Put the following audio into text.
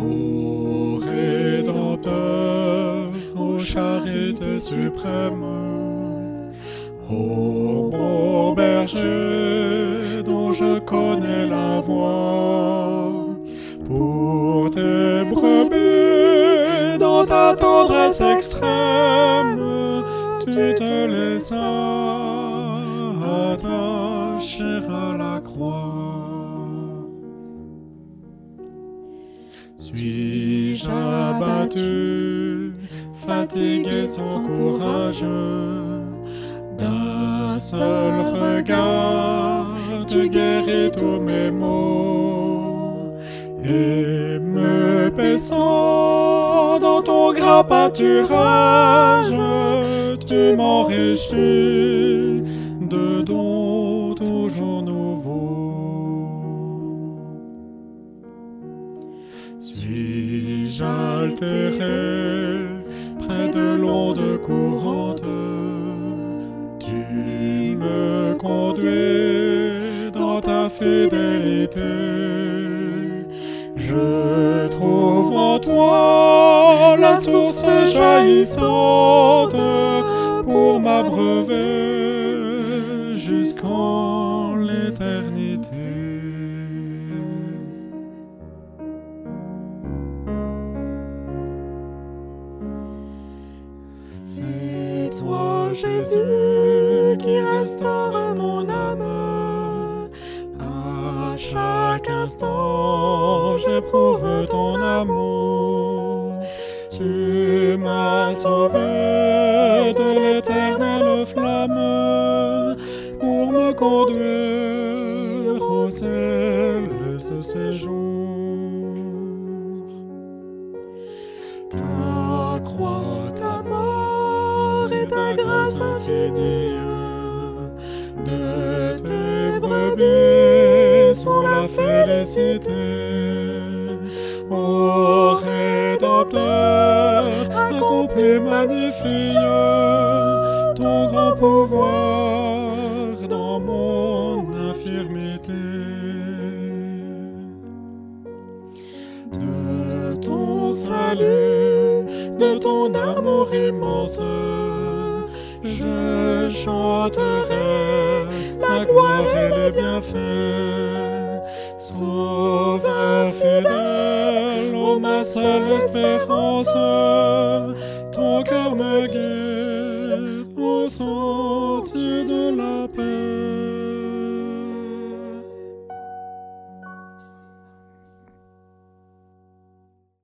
Ô Rédempteur, ô charité suprême, ô bon berger dont je connais la voix, pour tes brebis dans ta tendresse extrême, tu te laissas attacher à la croix. Suis-je abattu, fatigué sans courage? D'un seul regard, tu guéris tous mes maux. Et me paissant dans ton grand pâturage, tu m'enrichis Suis-je altéré près de l'onde courante Tu me conduis dans ta fidélité. Je trouve en toi la source jaillissante pour m'abreuver jusqu'en l'éternité. C'est toi, Jésus, qui restaure mon âme. À chaque instant, j'éprouve ton amour. Tu m'as sauvé de l'éternelle flamme pour me conduire au céleste séjour. De tes brebis sont la félicité. Ô Rédempteur, accompli, magnifie ton grand pouvoir dans mon infirmité. De ton salut, de ton amour immense, je chanterai la gloire et les bienfaits. Sauveur fidèle, ô ma seule espérance, ton cœur me guide, ô sentier de la paix.